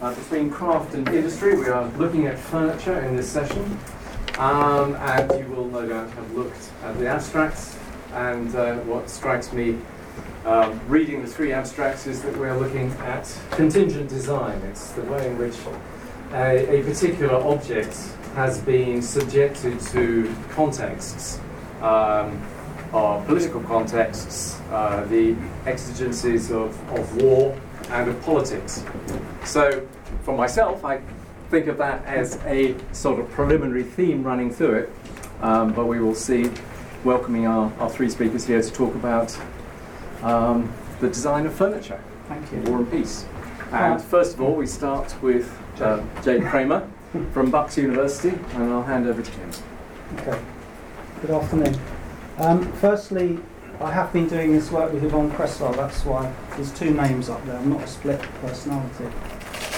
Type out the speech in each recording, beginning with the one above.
uh, between craft and industry. We are looking at furniture in this session, um, and you will no doubt have looked at the abstracts. And uh, what strikes me um, reading the three abstracts is that we're looking at contingent design. It's the way in which a, a particular object has been subjected to contexts. Um, are political contexts, uh, the exigencies of, of war and of politics. So, for myself, I think of that as a sort of preliminary theme running through it, um, but we will see, welcoming our, our three speakers here to talk about um, the design of furniture. Thank you. War and Peace. And first of all, we start with uh, Jade Kramer from Bucks University, and I'll hand over to him. Okay. Good afternoon. Um, firstly, I have been doing this work with Yvonne Cresswell, that's why there's two names up there. I'm not a split personality.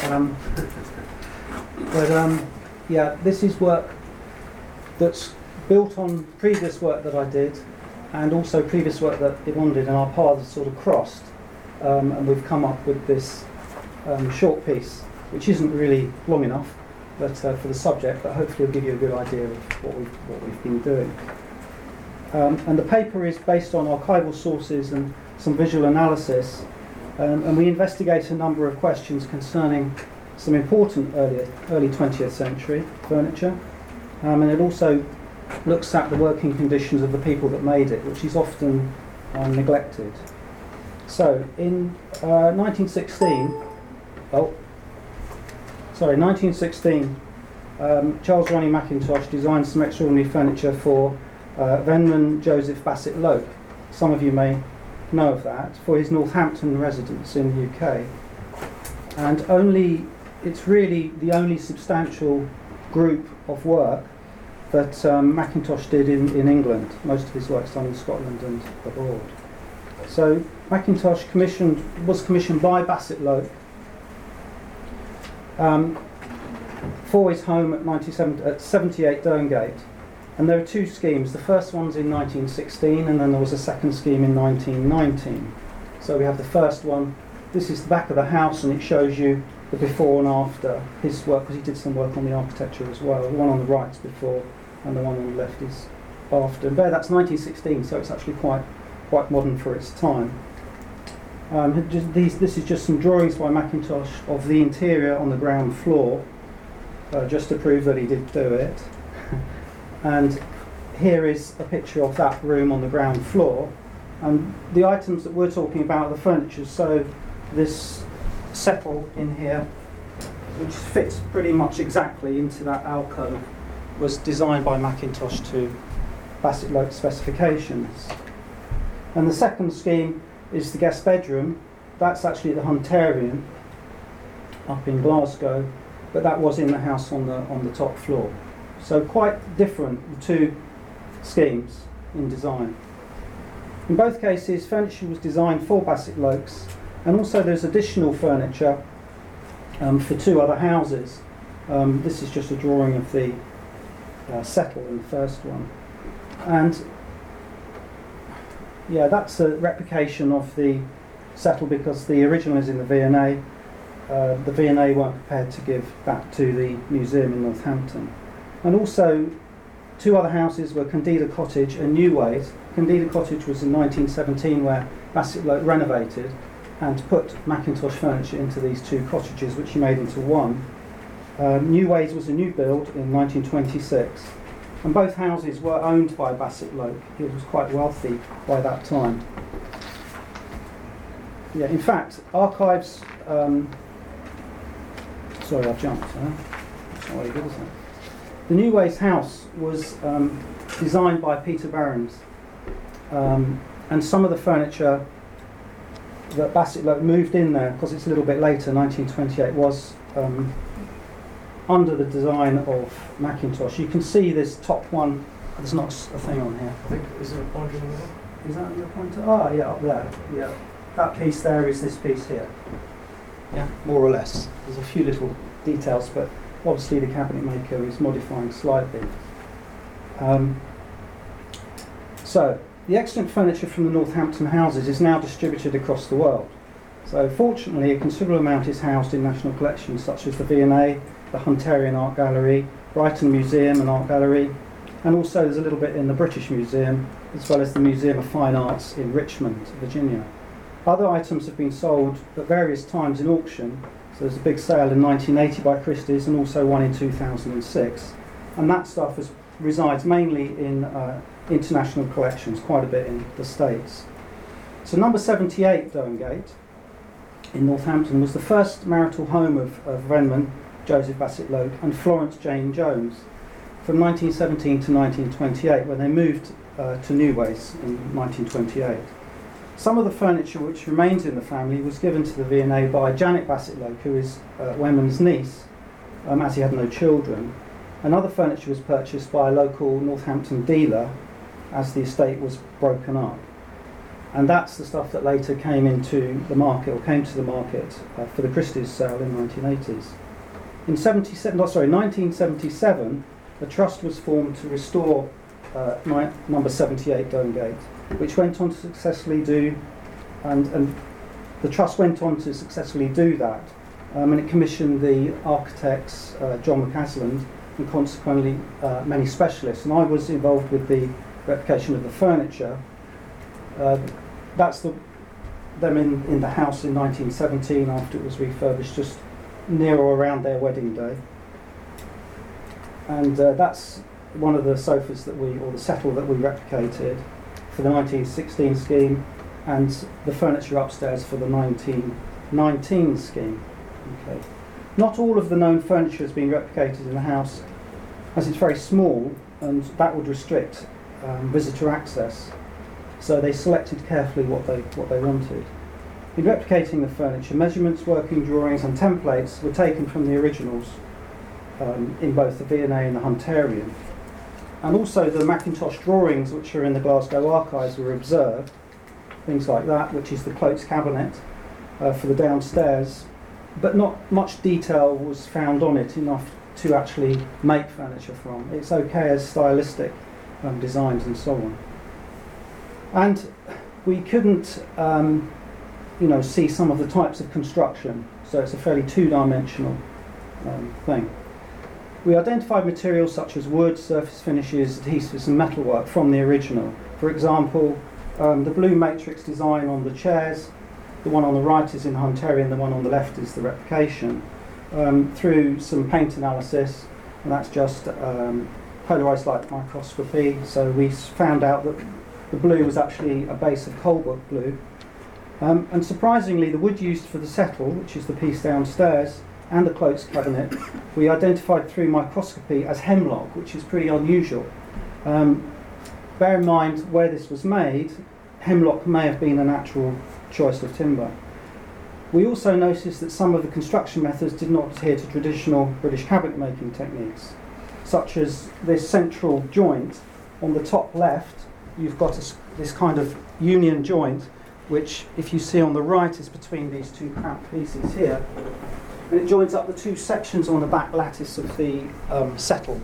Um, but um, yeah, this is work that's built on previous work that I did and also previous work that Yvonne did, and our paths sort of crossed. Um, and we've come up with this um, short piece, which isn't really long enough but, uh, for the subject, but hopefully it'll give you a good idea of what we've, what we've been doing. Um, and the paper is based on archival sources and some visual analysis. Um, and we investigate a number of questions concerning some important early, early 20th century furniture. Um, and it also looks at the working conditions of the people that made it, which is often um, neglected. So in uh, 1916, oh, sorry, 1916, um, Charles Rennie Mackintosh designed some extraordinary furniture for uh, Wenman Joseph Bassett Lowke. Some of you may know of that, for his Northampton residence in the UK. And only, it's really the only substantial group of work that um, Mackintosh did in, in England. Most of his work's done in Scotland and abroad. So Mackintosh commissioned, was commissioned by Bassett Lowke um, for his home at, at 78 Derngate and there are two schemes. The first one's in 1916, and then there was a second scheme in 1919. So we have the first one. This is the back of the house, and it shows you the before and after his work, because he did some work on the architecture as well. The one on the right is before, and the one on the left is after. And there, that's 1916, so it's actually quite quite modern for its time. Um, these, this is just some drawings by Mackintosh of the interior on the ground floor, uh, just to prove that he did do it. And here is a picture of that room on the ground floor. And the items that we're talking about are the furniture. So this settle in here, which fits pretty much exactly into that alcove, was designed by Mackintosh to Bassett Lowke specifications. And the second scheme is the guest bedroom. That's actually the Hunterian up in Glasgow, but that was in the house on the on the top floor. So quite different, the two schemes in design. In both cases, furniture was designed for Bassett Lowkes, and also there's additional furniture um, for two other houses. Um, this is just a drawing of the uh, settle in the first one. And yeah, that's a replication of the settle because the original is in the V&A. Uh, the V&A weren't prepared to give that to the museum in Northampton. And also, two other houses were Candida Cottage and New Ways. Candida Cottage was in 1917 where Bassett Lowke renovated and put Mackintosh furniture into these two cottages, which he made into one. Um, new Ways was a new build in 1926, and both houses were owned by Bassett Lowke. He was quite wealthy by that time. Yeah, in fact, archives. Um, sorry, I've jumped. Huh? Not very good, is it? The New Ways house was um, designed by Peter Behrens, um, and some of the furniture that Bassett moved in there, because it's a little bit later, 1928, was um, under the design of Mackintosh. You can see this top one. There's not a thing on here. I think is there a pointer there? Is that your pointer? Ah, yeah, up there. Yeah, that piece there is this piece here. Yeah, more or less. There's a few little details, but obviously the cabinet maker is modifying slightly. Um, so, the excellent furniture from the Northampton houses is now distributed across the world. So fortunately, a considerable amount is housed in national collections such as the V&A, the Hunterian Art Gallery, Brighton Museum and Art Gallery, and also there's a little bit in the British Museum, as well as the Museum of Fine Arts in Richmond, Virginia. Other items have been sold at various times in auction. So there's a big sale in 1980 by Christie's and also one in 2006. And that stuff is, resides mainly in uh, international collections, quite a bit in the States. So number 78, Derngate, in Northampton, was the first marital home of, of Wenman, Joseph Bassett Lowke, and Florence Jane Jones from 1917 to 1928 when they moved uh, to Newways in 1928. Some of the furniture which remains in the family was given to the V&A by Janet Bassett Lowke, who is uh, niece, um, as he had no children. And other furniture was purchased by a local Northampton dealer as the estate was broken up. And that's the stuff that later came into the market, or came to the market uh, for the Christie's sale in the 1980s. In 77, oh, sorry, 1977, a trust was formed to restore uh, my, number 78 Derngate which went on to successfully do, and, and the trust went on to successfully do that. Um, and it commissioned the architects uh, John McAslan and consequently uh, many specialists. And I was involved with the replication of the furniture. Uh, that's the, them in, in the house in 1917 after it was refurbished, just near or around their wedding day. And uh, that's one of the sofas that we, or the settle that we replicated for the 1916 scheme and the furniture upstairs for the 1919 scheme. Okay. Not all of the known furniture has been replicated in the house as it's very small and that would restrict um, visitor access. So they selected carefully what they, what they wanted. In replicating the furniture, measurements, working drawings and templates were taken from the originals um, in both the V&A and the Hunterian and also the Mackintosh drawings which are in the Glasgow archives were observed, things like that, which is the cloaks cabinet uh, for the downstairs, but not much detail was found on it enough to actually make furniture from. It's okay as stylistic um, designs and so on. And we couldn't, um, you know, see some of the types of construction, so it's a fairly two-dimensional um, thing. We identified materials such as wood, surface finishes, adhesives, and metalwork from the original. For example, um, the blue matrix design on the chairs, the one on the right is in Hunterian, the one on the left is the replication. Um, through some paint analysis, and that's just um, polarized light microscopy. So we found out that the blue was actually a base of Colebrook blue. Um, and surprisingly, the wood used for the settle, which is the piece downstairs, and the cloaks cabinet, we identified through microscopy as hemlock, which is pretty unusual. Um, bear in mind where this was made, hemlock may have been a natural choice of timber. We also noticed that some of the construction methods did not adhere to traditional British cabinet making techniques, such as this central joint on the top left. You've got a, this kind of union joint, which, if you see on the right, is between these two cramped pieces here and it joins up the two sections on the back lattice of the um, settle.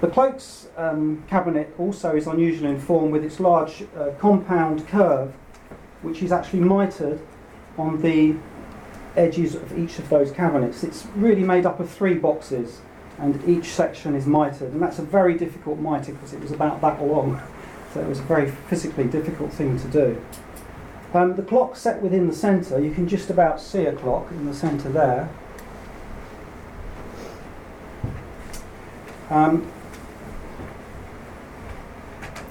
The cloaks um, cabinet also is unusual in form with its large uh, compound curve, which is actually mitered on the edges of each of those cabinets. It's really made up of three boxes, and each section is mitered, and that's a very difficult mitre because it was about that long, so it was a very physically difficult thing to do. Um, the clock set within the centre, you can just about see a clock in the centre there. Um,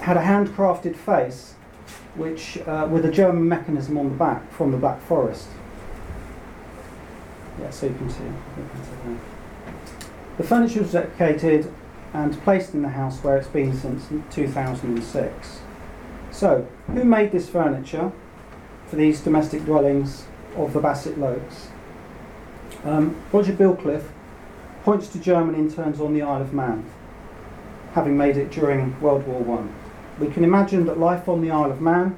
had a handcrafted face which uh, with a German mechanism on the back from the Black Forest. Yeah, so you can see. The furniture was dedicated and placed in the house where it's been since 2006. So, who made this furniture? For these domestic dwellings of the Bassett Lowkes. Um, Roger Billcliffe points to German interns on the Isle of Man, having made it during World War One. We can imagine that life on the Isle of Man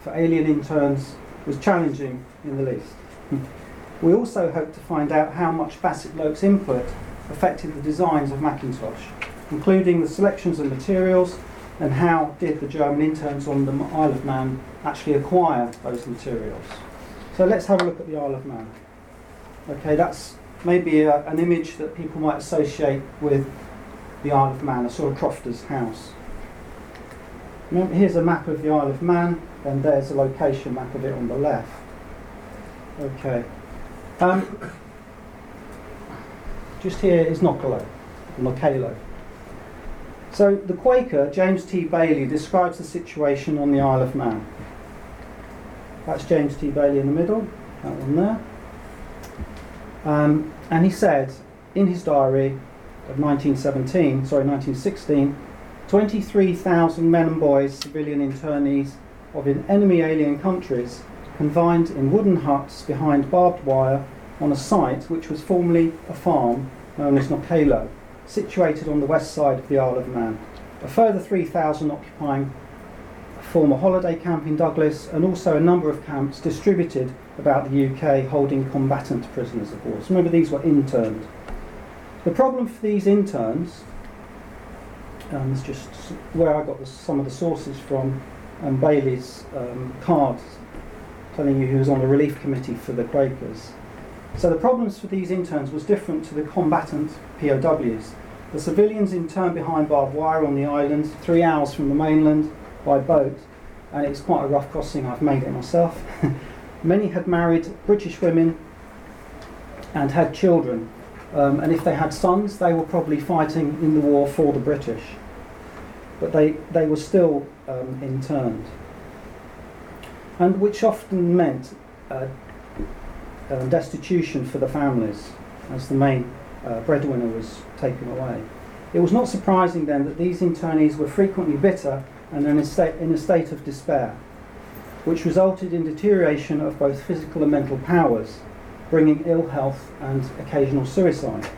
for alien interns was challenging in the least. we also hope to find out how much Bassett Lowke's input affected the designs of Mackintosh, including the selections of materials and how did the German interns on the Isle of Man actually acquire those materials. So let's have a look at the Isle of Man. Okay, that's maybe a, an image that people might associate with the Isle of Man, a sort of crofter's house. Here's a map of the Isle of Man, and there's a location map of it on the left. Okay. Um, just here is Knockaloe, Knockaloe. So the Quaker, James T. Bailey, describes the situation on the Isle of Man. That's James T. Bailey in the middle, that one there. Um, and he said in his diary of 1917, sorry, 1916, 23,000 men and boys, civilian internees of enemy alien countries, confined in wooden huts behind barbed wire on a site which was formerly a farm known as Knockaloe, situated on the west side of the Isle of Man. A further 3,000 occupying a former holiday camp in Douglas, and also a number of camps distributed about the UK holding combatant prisoners of war. So remember, these were interned. The problem for these interns, um, is just where I got the, some of the sources from, and Bailey's um, cards telling you he was on the relief committee for the Quakers. So the problems for these interns was different to the combatant POWs. The civilians interned behind barbed wire on the island, three hours from the mainland by boat, and it's quite a rough crossing, I've made it myself. Many had married British women and had children, um, and if they had sons, they were probably fighting in the war for the British. But they, they were still um, interned. And which often meant uh, uh, destitution for the families as the main uh, breadwinner was taken away. It was not surprising then that these internees were frequently bitter and in a state, in a state of despair, which resulted in deterioration of both physical and mental powers, bringing ill health and occasional suicide.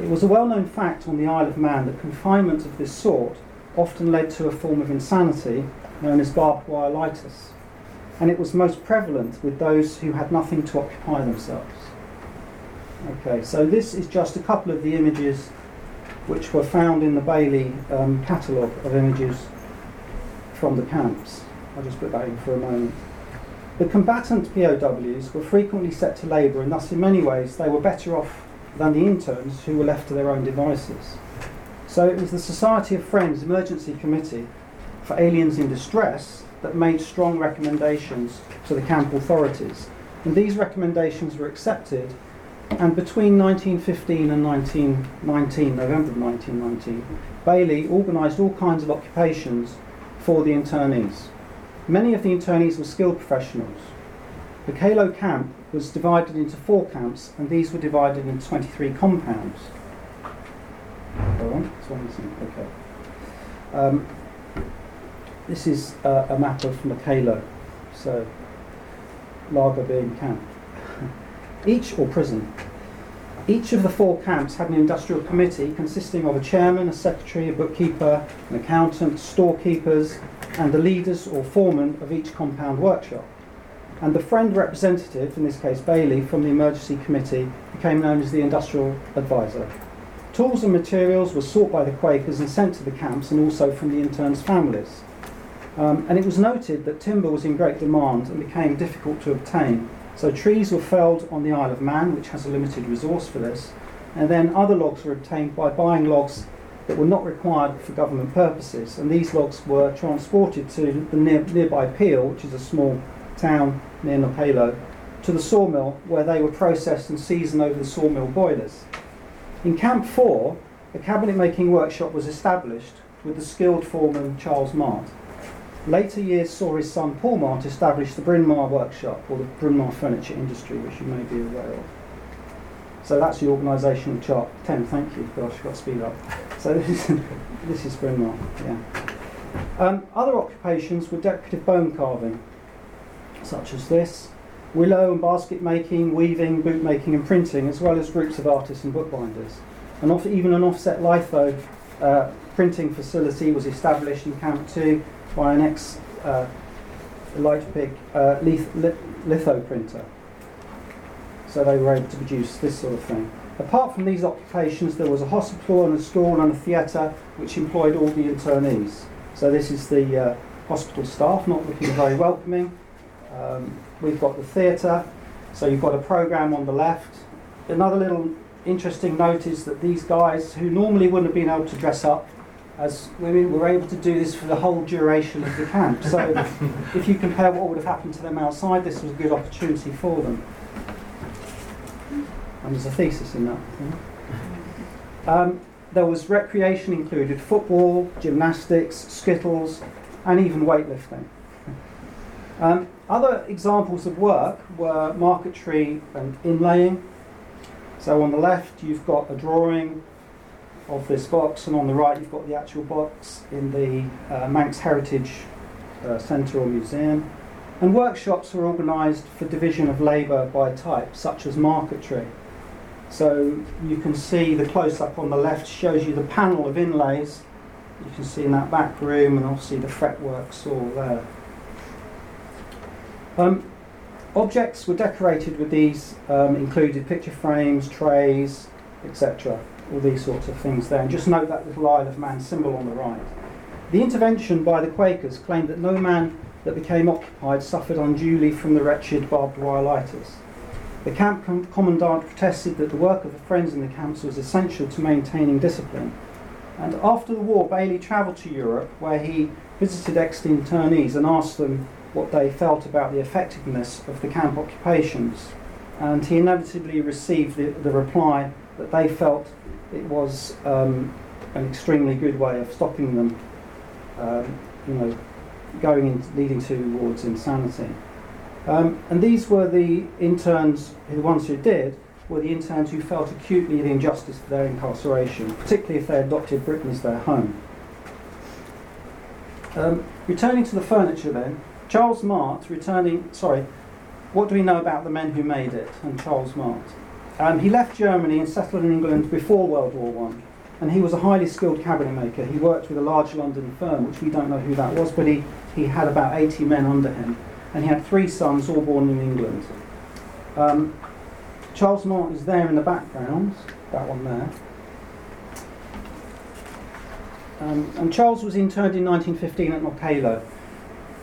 It was a well known fact on the Isle of Man that confinement of this sort often led to a form of insanity known as barbed wirelitis and it was most prevalent with those who had nothing to occupy themselves. Okay, so this is just a couple of the images which were found in the Bailey um, catalogue of images from the camps. I'll just put that in for a moment. The combatant POWs were frequently set to labour, and thus, in many ways, they were better off than the interns who were left to their own devices. So, it was the Society of Friends Emergency Committee for Aliens in Distress that made strong recommendations to the camp authorities. And these recommendations were accepted, and between 1915 and 1919, November 1919, Bailey organised all kinds of occupations for the internees. Many of the internees were skilled professionals. The Kalo camp was divided into four camps, and these were divided into 23 compounds. Go on, okay. Um, this is uh, a map of Knockaloe, so lager being camp. Each, or prison, each of the four camps had an industrial committee consisting of a chairman, a secretary, a bookkeeper, an accountant, storekeepers, and the leaders or foreman of each compound workshop. And the friend representative, in this case Bailey, from the emergency committee became known as the industrial advisor. Tools and materials were sought by the Quakers and sent to the camps and also from the interns' families. Um, and it was noted that timber was in great demand and became difficult to obtain. So trees were felled on the Isle of Man, which has a limited resource for this, and then other logs were obtained by buying logs that were not required for government purposes. And these logs were transported to the near, nearby Peel, which is a small town near Knockaloe, to the sawmill where they were processed and seasoned over the sawmill boilers. In Camp 4, a cabinet making workshop was established with the skilled foreman Charles Matt. Later years saw his son Paul Matt establish the Bryn Mawr workshop, or the Bryn Mawr furniture industry, which you may be aware of. So that's the organisational chart. 10, thank you. Gosh, I've got to speed up. So this is, this is Bryn Mawr, yeah. Um, other occupations were decorative bone carving, such as this, willow and basket making, weaving, boot making and printing, as well as groups of artists and bookbinders. And off, even an offset litho uh, printing facility was established in Camp 2 by an ex uh, Leipzig uh, lith- litho printer. So they were able to produce this sort of thing. Apart from these occupations, there was a hospital and a school and a theatre which employed all the internees. So this is the uh, hospital staff, not looking very welcoming. Um, we've got the theatre, so you've got a programme on the left. Another little interesting note is that these guys, who normally wouldn't have been able to dress up as women, were able to do this for the whole duration of the camp. So if you compare what would have happened to them outside, this was a good opportunity for them. And there's a thesis in that. Um, there was recreation included football, gymnastics, skittles, and even weightlifting. Um, other examples of work were marquetry and inlaying. So on the left you've got a drawing of this box, and on the right you've got the actual box in the uh, Manx Heritage uh, Centre or Museum. And workshops were organised for division of labour by type, such as marquetry. So you can see the close-up on the left shows you the panel of inlays. You can see in that back room and obviously the fretworks all there. Um, objects were decorated with these, um, included picture frames, trays, etc. All these sorts of things there. And just note that little Isle of Man symbol on the right. The intervention by the Quakers claimed that no man that became occupied suffered unduly from the wretched barbed wirelitis. The camp com- commandant protested that the work of the friends in the camps was essential to maintaining discipline. And after the war, Bailey travelled to Europe where he visited ex internees and asked them what they felt about the effectiveness of the camp occupations. And he inevitably received the, the reply that they felt it was um, an extremely good way of stopping them, um, you know, going in, leading towards insanity. Um, and these were the interns, the ones who did, were the interns who felt acutely the injustice of their incarceration, particularly if they adopted Britain as their home. Um, returning to the furniture then, Charles Matt, returning, sorry, what do we know about the men who made it and Charles Matt? Um, he left Germany and settled in England before World War One, and he was a highly skilled cabinet maker. He worked with a large London firm, which we don't know who that was, but he, he had about 80 men under him and he had three sons, all born in England. Um, Charles Matt is there in the background, that one there. Um, and Charles was interned in 1915 at Knockaloe,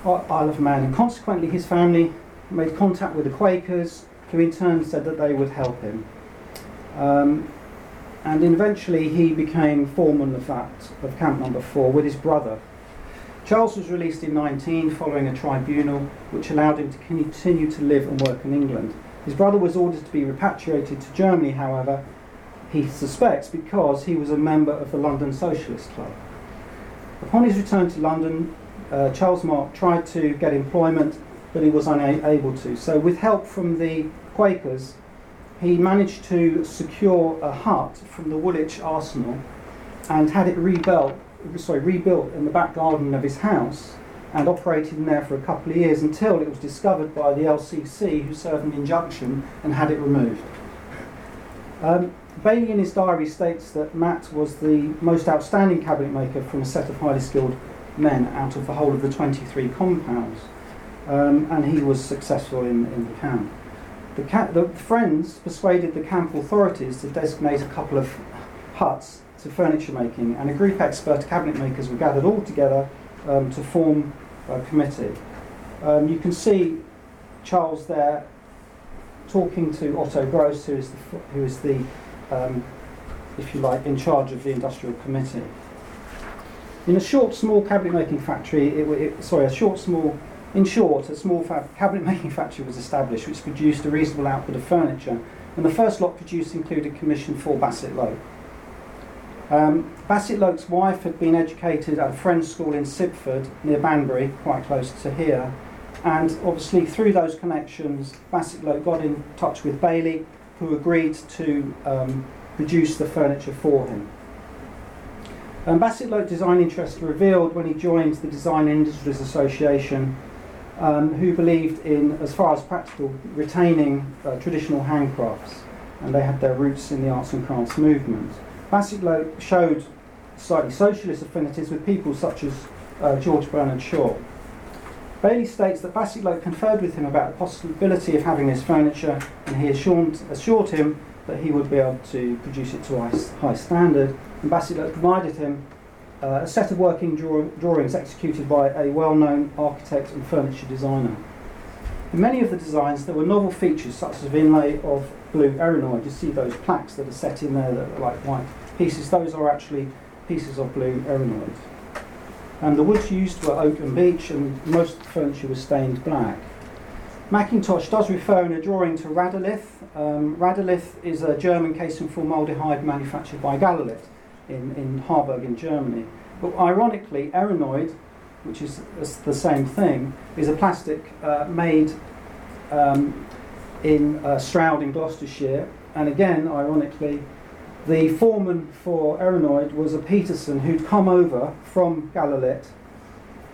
Isle of Man, and consequently his family made contact with the Quakers, who in turn said that they would help him. Um, and eventually he became foreman of that, of Camp Number 4, with his brother, Charles was released in 19 following a tribunal which allowed him to continue to live and work in England. His brother was ordered to be repatriated to Germany, however, he suspects because he was a member of the London Socialist Club. Upon his return to London, uh, Charles Mark tried to get employment, but he was unable to. So, with help from the Quakers, he managed to secure a hut from the Woolwich Arsenal and had it rebuilt sorry, rebuilt in the back garden of his house and operated in there for a couple of years until it was discovered by the LCC, who served an injunction and had it removed. Um, Bailey in his diary states that Matt was the most outstanding cabinet maker from a set of highly skilled men out of the whole of the 23 compounds, um, and he was successful in, in the camp. The, the friends persuaded the camp authorities to designate a couple of huts to furniture making, and a group of expert cabinet makers were gathered all together um, to form a committee. Um, you can see Charles there talking to Otto Gross, who is the, who is the um, if you like, in charge of the industrial committee. In a short, small cabinet making factory, it, it, sorry, a short, small, in short, a small cabinet making factory was established, which produced a reasonable output of furniture. And the first lot produced included commission for Bassett Lowke. Um, Bassett Lowke's wife had been educated at a Friends school in Sibford, near Banbury, quite close to here. And obviously, through those connections, Bassett Lowke got in touch with Bailey, who agreed to um, produce the furniture for him. Um, Bassett Lowke design interest revealed when he joined the Design Industries Association, um, who believed in, as far as practical, retaining uh, traditional handcrafts, and they had their roots in the arts and crafts movement. Lowke showed slightly socialist affinities with people such as uh, George Bernard Shaw. Bailey states that Bassett Lowke conferred with him about the possibility of having his furniture, and he assured, assured him that he would be able to produce it to a high standard. And Bassett provided him uh, a set of working draw- drawings executed by a well-known architect and furniture designer. In many of the designs, there were novel features such as inlay of blue erinoid. You see those plaques that are set in there that are like white pieces. Those are actually pieces of blue erinoid. And the woods used were oak and beech, and most of the furniture was stained black. Mackintosh does refer in a drawing to Radolith. Um, Radolith is a German casein formaldehyde manufactured by Galalith in, in Harburg in Germany. But ironically, Erinoid, which is the same thing, is a plastic uh, made um, in uh, Stroud in Gloucestershire. And again, ironically, the foreman for Erinoid was a Peterson who'd come over from Galilee,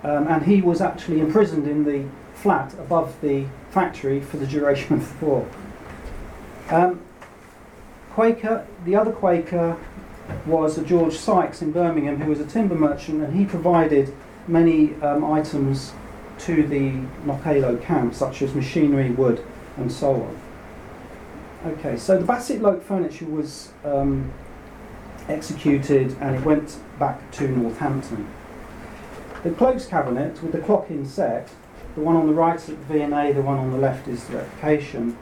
um, and he was actually imprisoned in the flat above the factory for the duration of the war. Um, Quaker, the other Quaker was a George Sykes in Birmingham, who was a timber merchant, and he provided many um, items to the Knockaloe camp, such as machinery, wood, and so on. Okay, so the Bassett Lowke furniture was um, executed and it went back to Northampton. The cloaks cabinet with the clock inset, the one on the right is the V&A, the one on the left is the replication.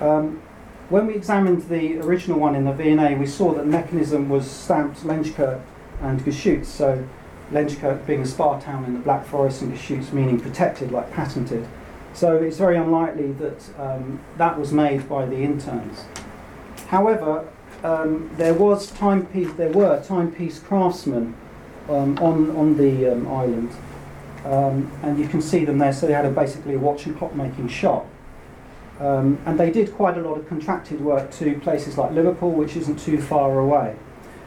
Um, when we examined the original one in the V&A, we saw that the mechanism was stamped Lenzkirch and Geschütz, so Lenzkirch being a spa town in the Black Forest and Geschütz meaning protected, like patented. So it's very unlikely that um, that was made by the interns. However, um, there was timepiece, there were timepiece craftsmen um, on on the um, island, um, and you can see them there. So they had a, basically a watch and clock making shop, um, and they did quite a lot of contracted work to places like Liverpool, which isn't too far away.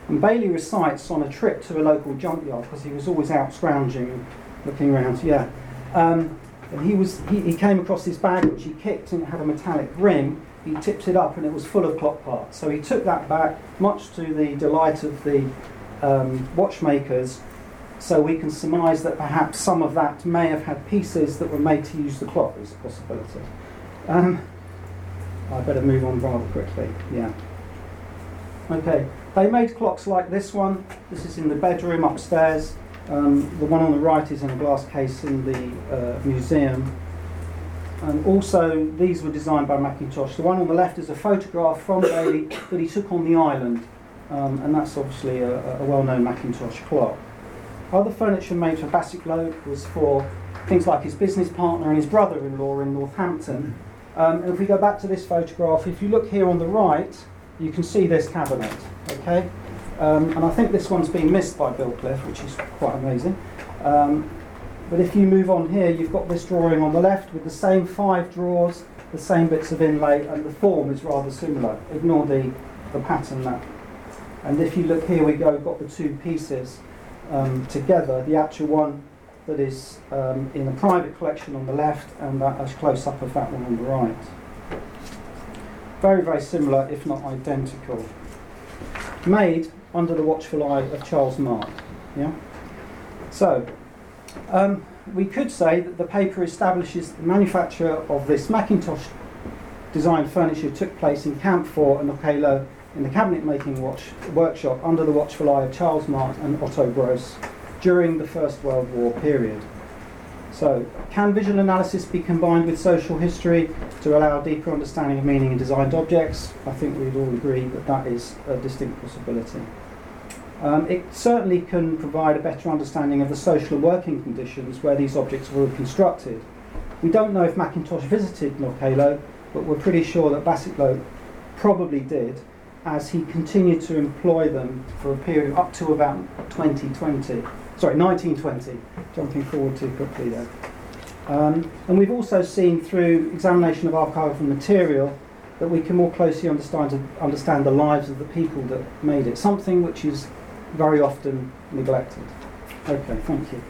And Bailey recites on a trip to a local junkyard because he was always out scrounging, looking around. Yeah. Um, and he, was, he, he came across this bag which he kicked and it had a metallic ring. He tipped it up and it was full of clock parts. So he took that back, much to the delight of the um, watchmakers. So we can surmise that perhaps some of that may have had pieces that were made to use the clock as a possibility. Um, I better move on rather quickly. Yeah. Okay. They made clocks like this one. This is in the bedroom upstairs. Um, the one on the right is in a glass case in the uh, museum. And also, these were designed by Mackintosh. The one on the left is a photograph from Bailey that he took on the island, um, and that's obviously a, a well known Mackintosh clock. Other furniture made for Bassett Lowke was for things like his business partner and his brother in law in Northampton. Um, if we go back to this photograph, if you look here on the right, you can see this cabinet. Okay, um, and I think this one's been missed by Billcliffe, which is quite amazing. Um, but if you move on here, you've got this drawing on the left with the same five drawers, the same bits of inlay, and the form is rather similar. Ignore the, the pattern there. And if you look here, we go, got the two pieces um, together. The actual one that is um, in a private collection on the left, and that as close up of that one on the right. Very, very similar, if not identical. Made under the watchful eye of Charles Mark. Yeah? So, um, we could say that the paper establishes the manufacture of this Mackintosh designed furniture took place in Camp 4 and Knockaloe in the cabinet making watch, workshop under the watchful eye of Charles Mark and Otto Gross during the First World War period. So, can visual analysis be combined with social history to allow a deeper understanding of meaning in designed objects? I think we'd all agree that that is a distinct possibility. Um, it certainly can provide a better understanding of the social and working conditions where these objects were constructed. We don't know if Mackintosh visited Knockaloe, but we're pretty sure that Lowke probably did, as he continued to employ them for a period up to about 2020. Sorry, 1920. Jumping forward too quickly there. Um, and we've also seen through examination of archival material that we can more closely understand, understand the lives of the people that made it, something which is very often neglected. Okay, thank you.